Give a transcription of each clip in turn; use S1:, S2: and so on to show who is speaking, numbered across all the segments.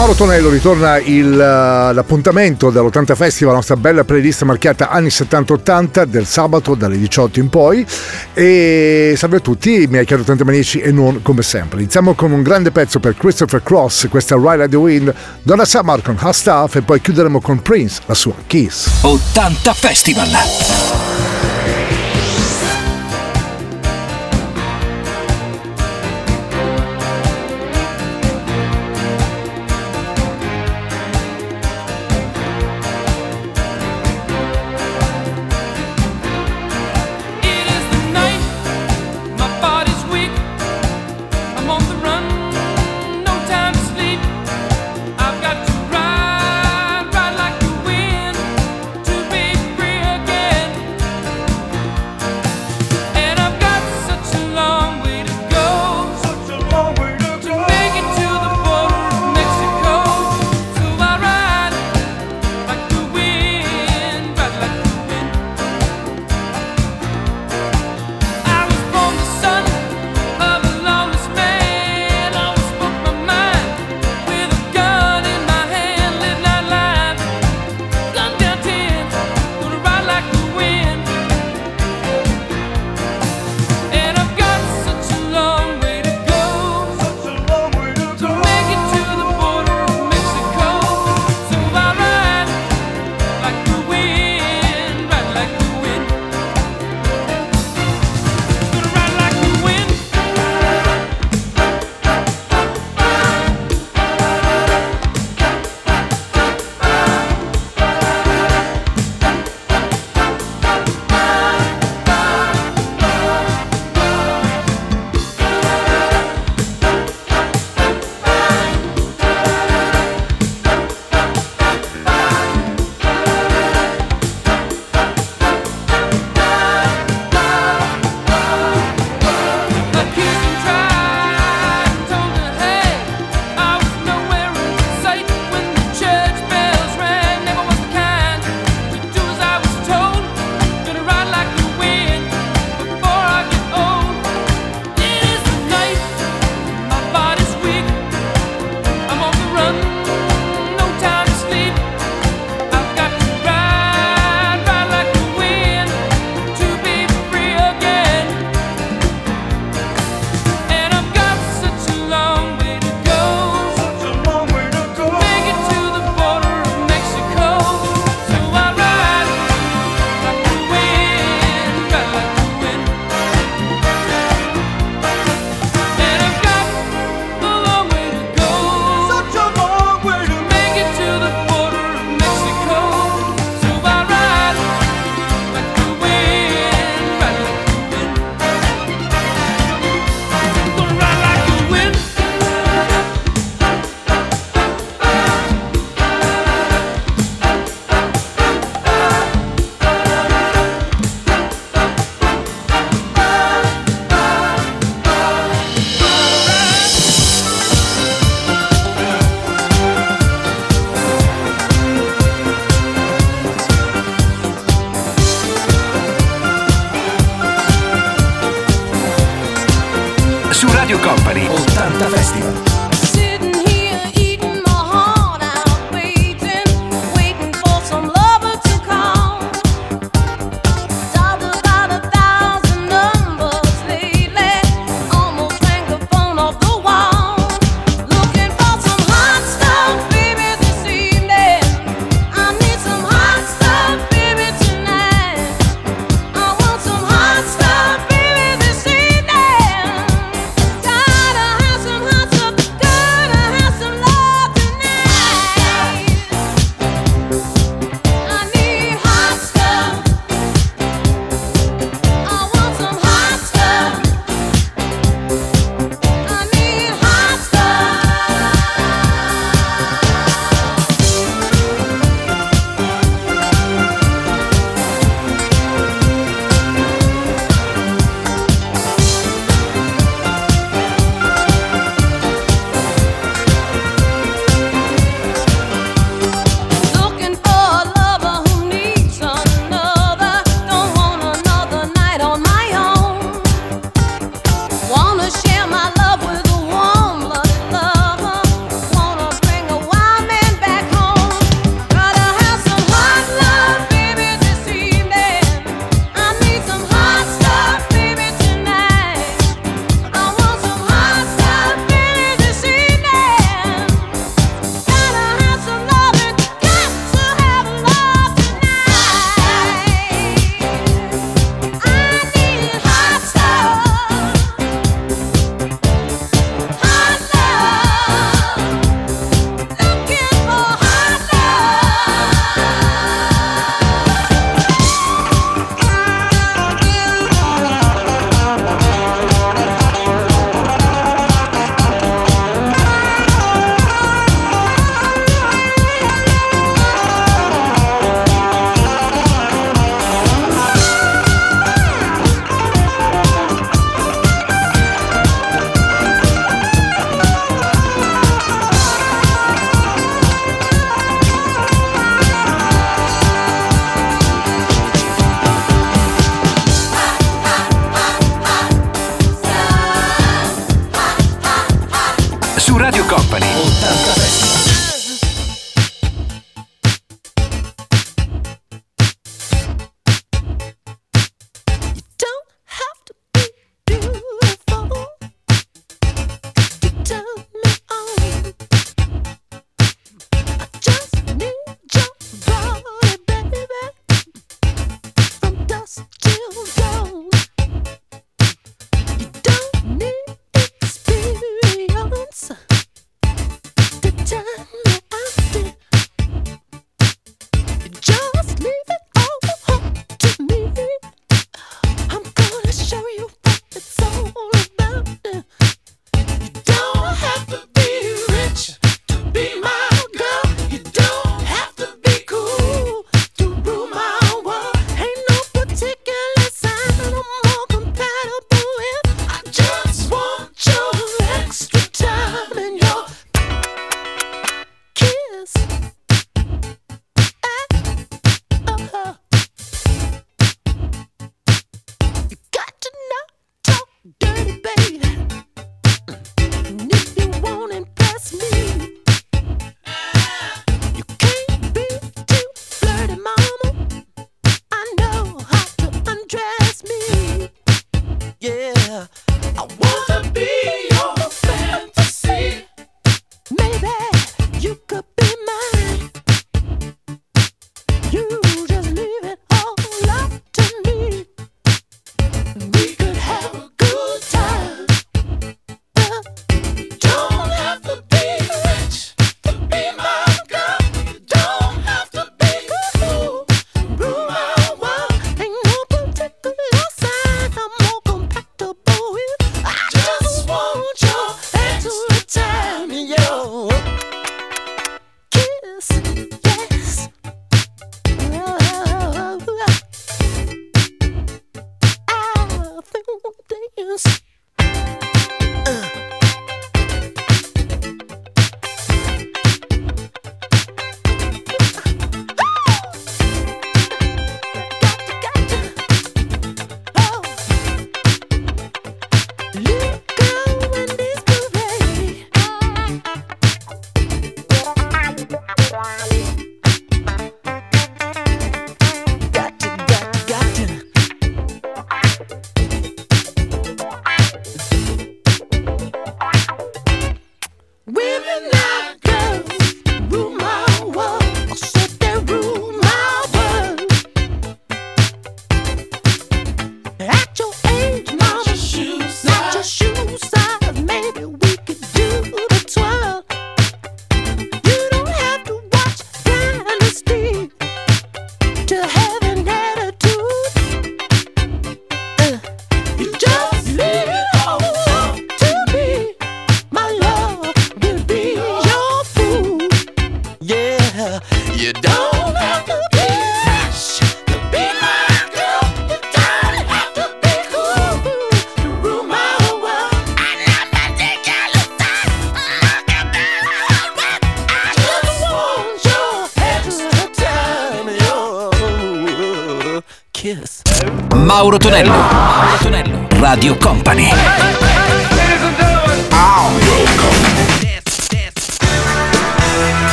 S1: Mauro Tonello ritorna il, uh, l'appuntamento dell'80 Festival, la nostra bella playlist marchiata anni 70-80 del sabato dalle 18 in poi. E salve a tutti, miei cari 80 manici e non come sempre. Iniziamo con un grande pezzo per Christopher Cross, questa Ride at the Wind, Donna Summer con Hot Stuff e poi chiuderemo con Prince, la sua Kiss.
S2: 80 Festival.
S3: su Radio Company 80 Festival.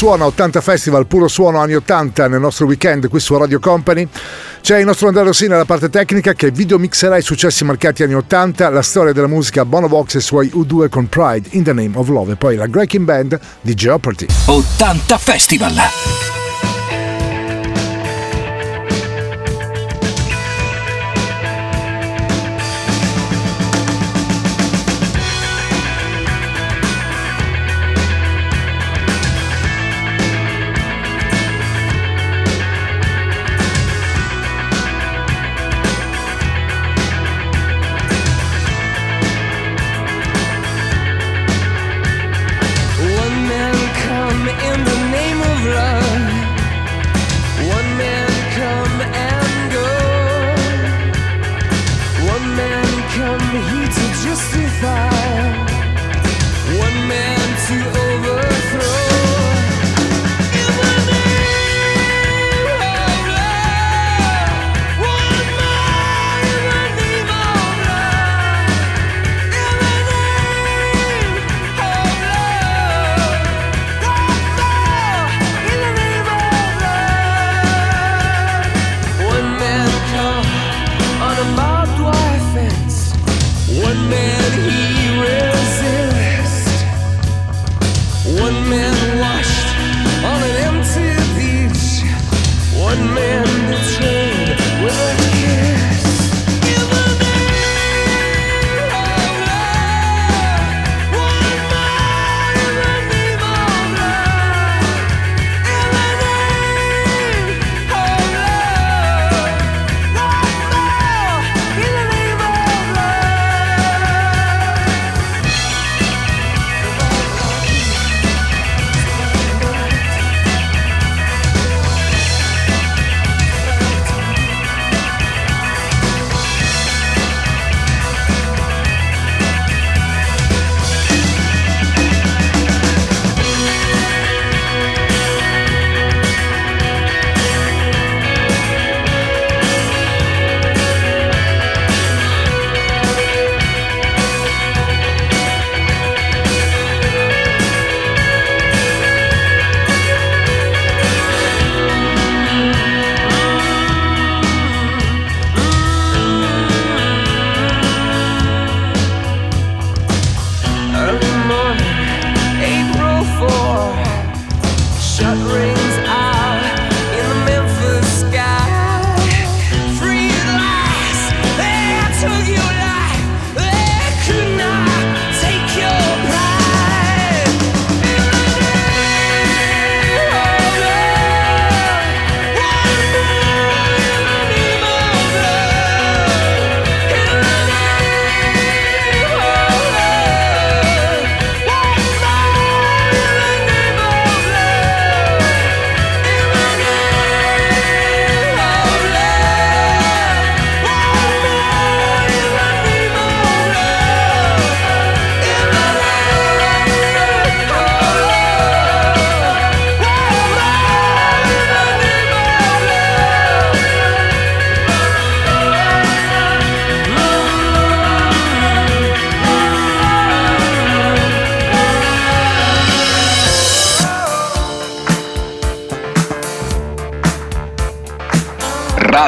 S1: suono 80 Festival, puro suono anni 80 nel nostro weekend qui su Radio Company. C'è il nostro Andrea Rossini alla parte tecnica che videomixerà i successi marcati anni 80, la storia della musica Bonovox e suoi U2 con Pride, In the Name of Love e poi la Breaking Band di Jeopardy.
S3: 80 Festival!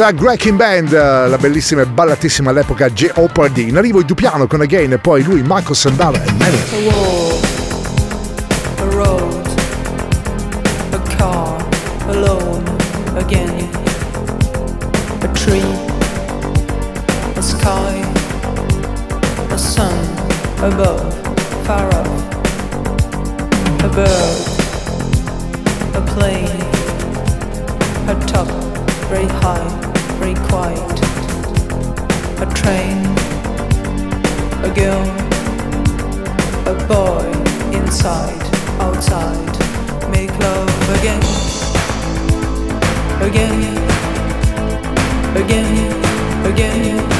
S1: Isaac Breaking Band, la bellissima e ballatissima all'epoca Jeopardy. In arrivo il Dupiano con Again e poi lui, Marco Sandava e Mary.
S4: Wow. outside, outside, make love again, again, again, again. again.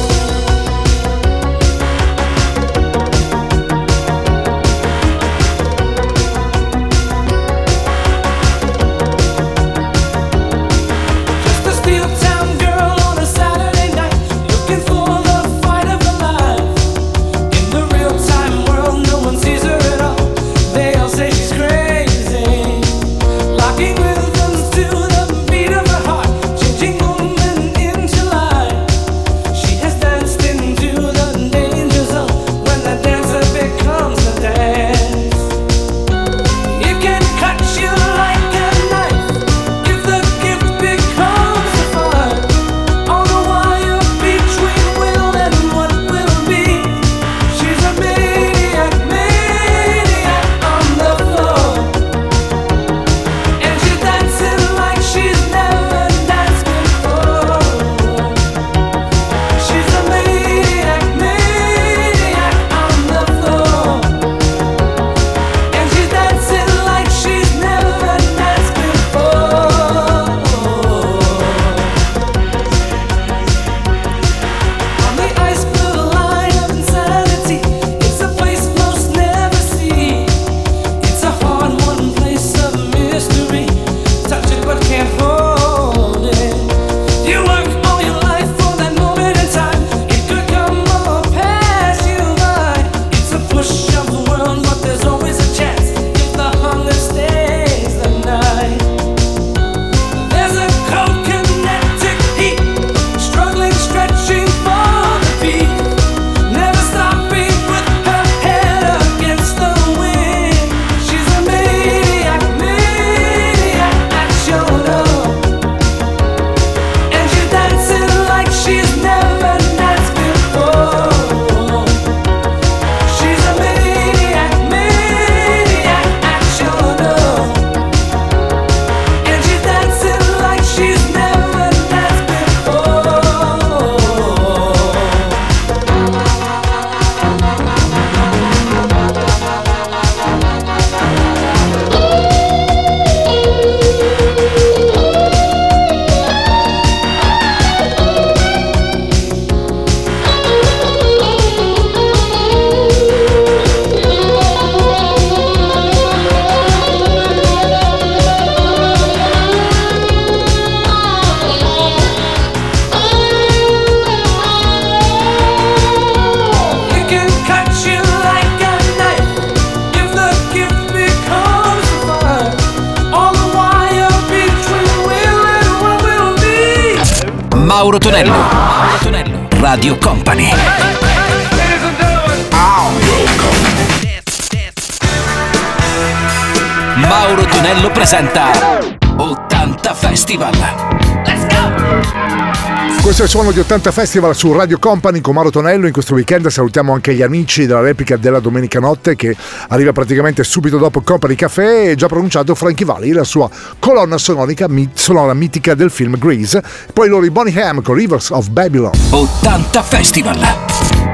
S1: È il suono di 80 Festival su Radio Company con Maro Tonello. In questo weekend salutiamo anche gli amici della replica della domenica notte che arriva praticamente subito dopo Company Café e già pronunciato Frankie Valli la sua colonna sononica, sonora mitica del film Grease. Poi loro i Bonnie Ham con Rivers of Babylon.
S5: 80 Festival.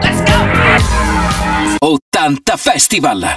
S6: Let's go!
S5: 80 Festival.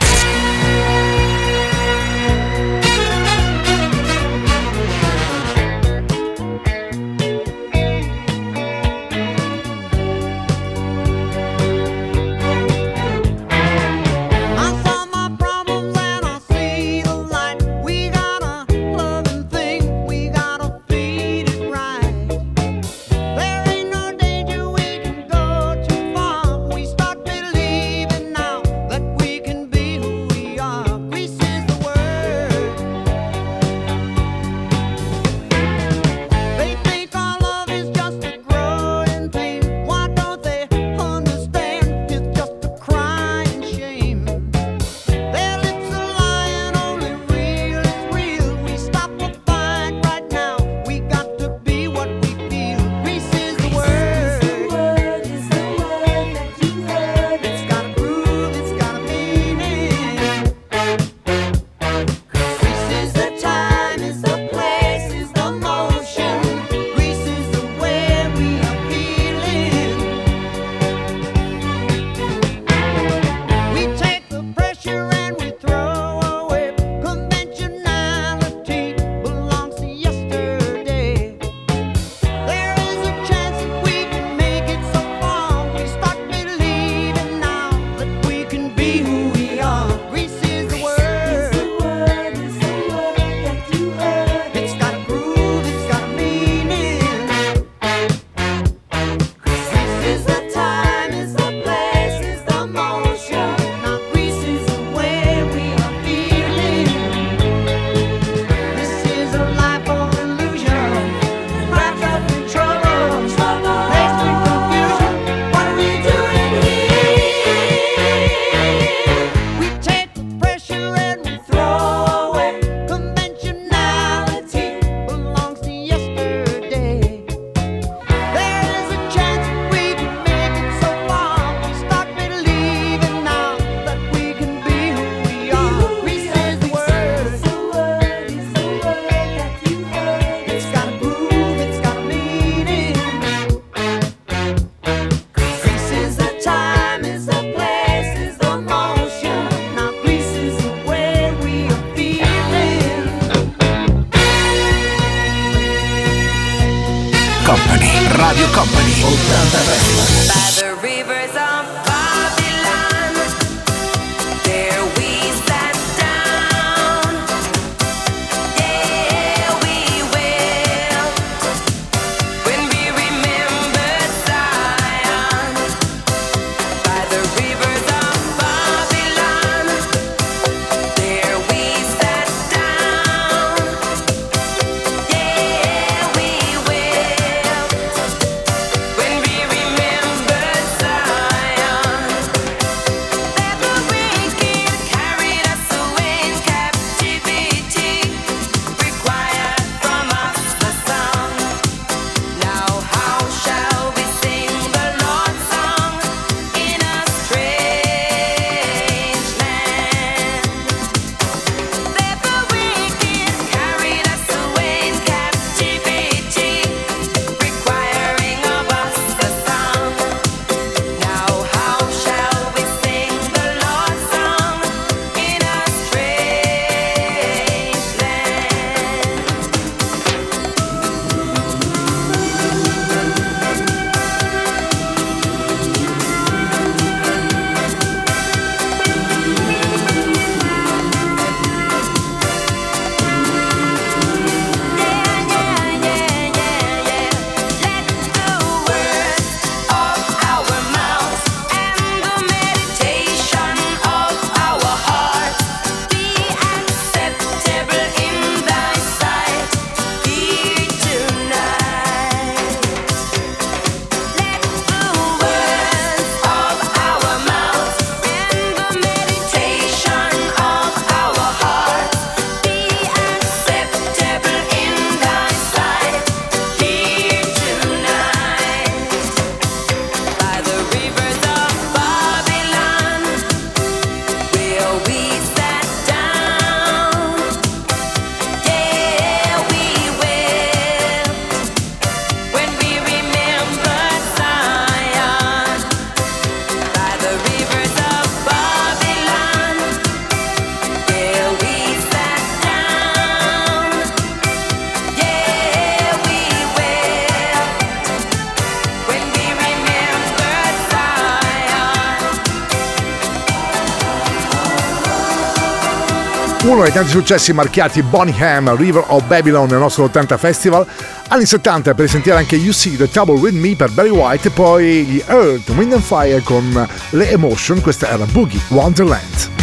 S7: uno dei tanti successi marchiati Bonnie Ham, River of Babylon nel nostro 80 Festival, anni 70 per sentire anche You See the Trouble with Me per Barry White e poi gli Earth, Wind and Fire con le Emotion, questa era Boogie Wonderland.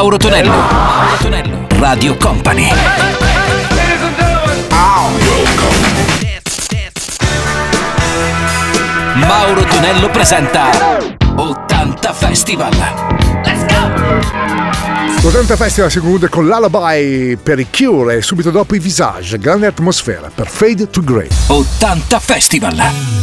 S8: Mauro Tonello. Mauro Tonello. Radio Company. Mauro Tonello presenta 80 Festival. Let's go!
S1: 80 Festival si conclude con l'Alabai per i Cure e subito dopo i Visage, grande atmosfera per Fade to Grey.
S8: 80 Festival.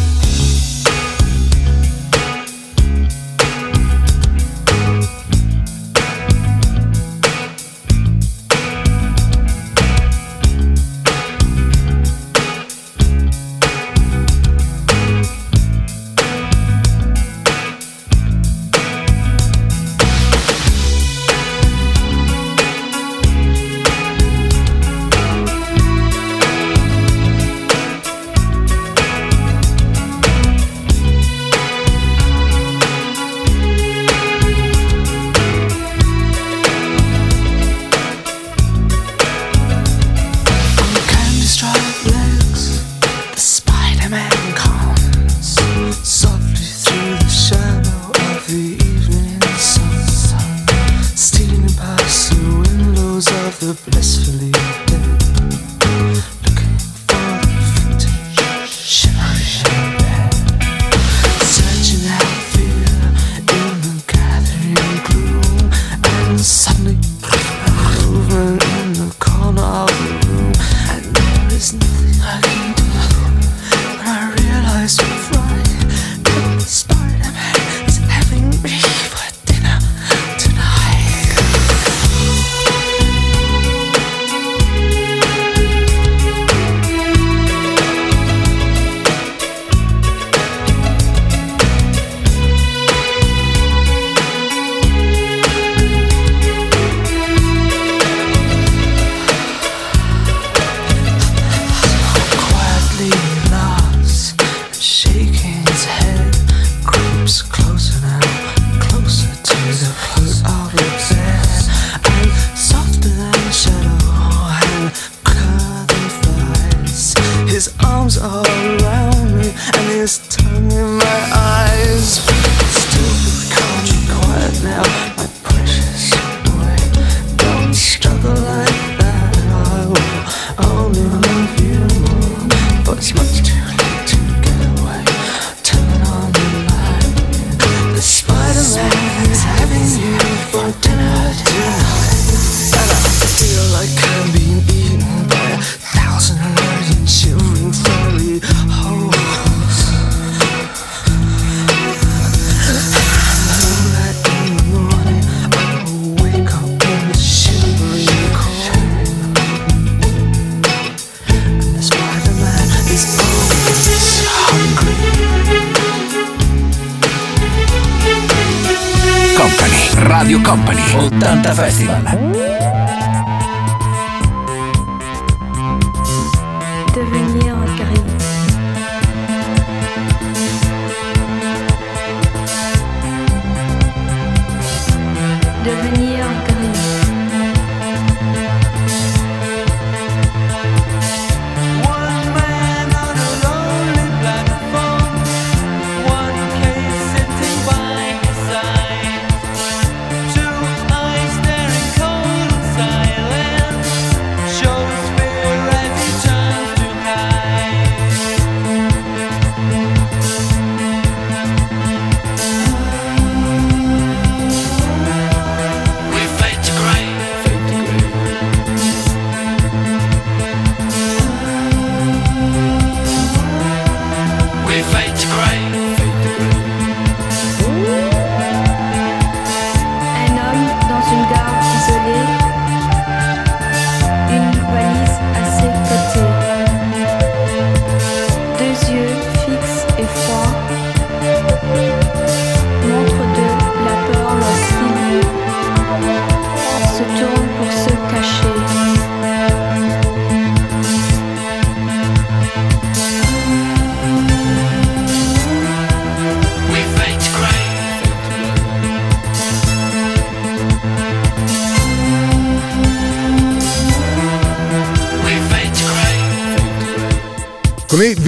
S8: 80 Festival.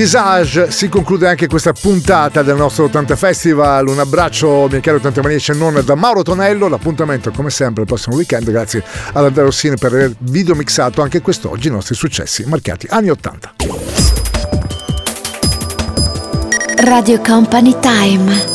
S1: Visage si conclude anche questa puntata del nostro 80 Festival. Un abbraccio, miei cari 80 maniaci, non da Mauro Tonello. L'appuntamento, come sempre, il prossimo weekend. Grazie ad Andrea Rossini per aver video mixato anche quest'oggi i nostri successi marchiati anni 80.
S9: Radio Company Time.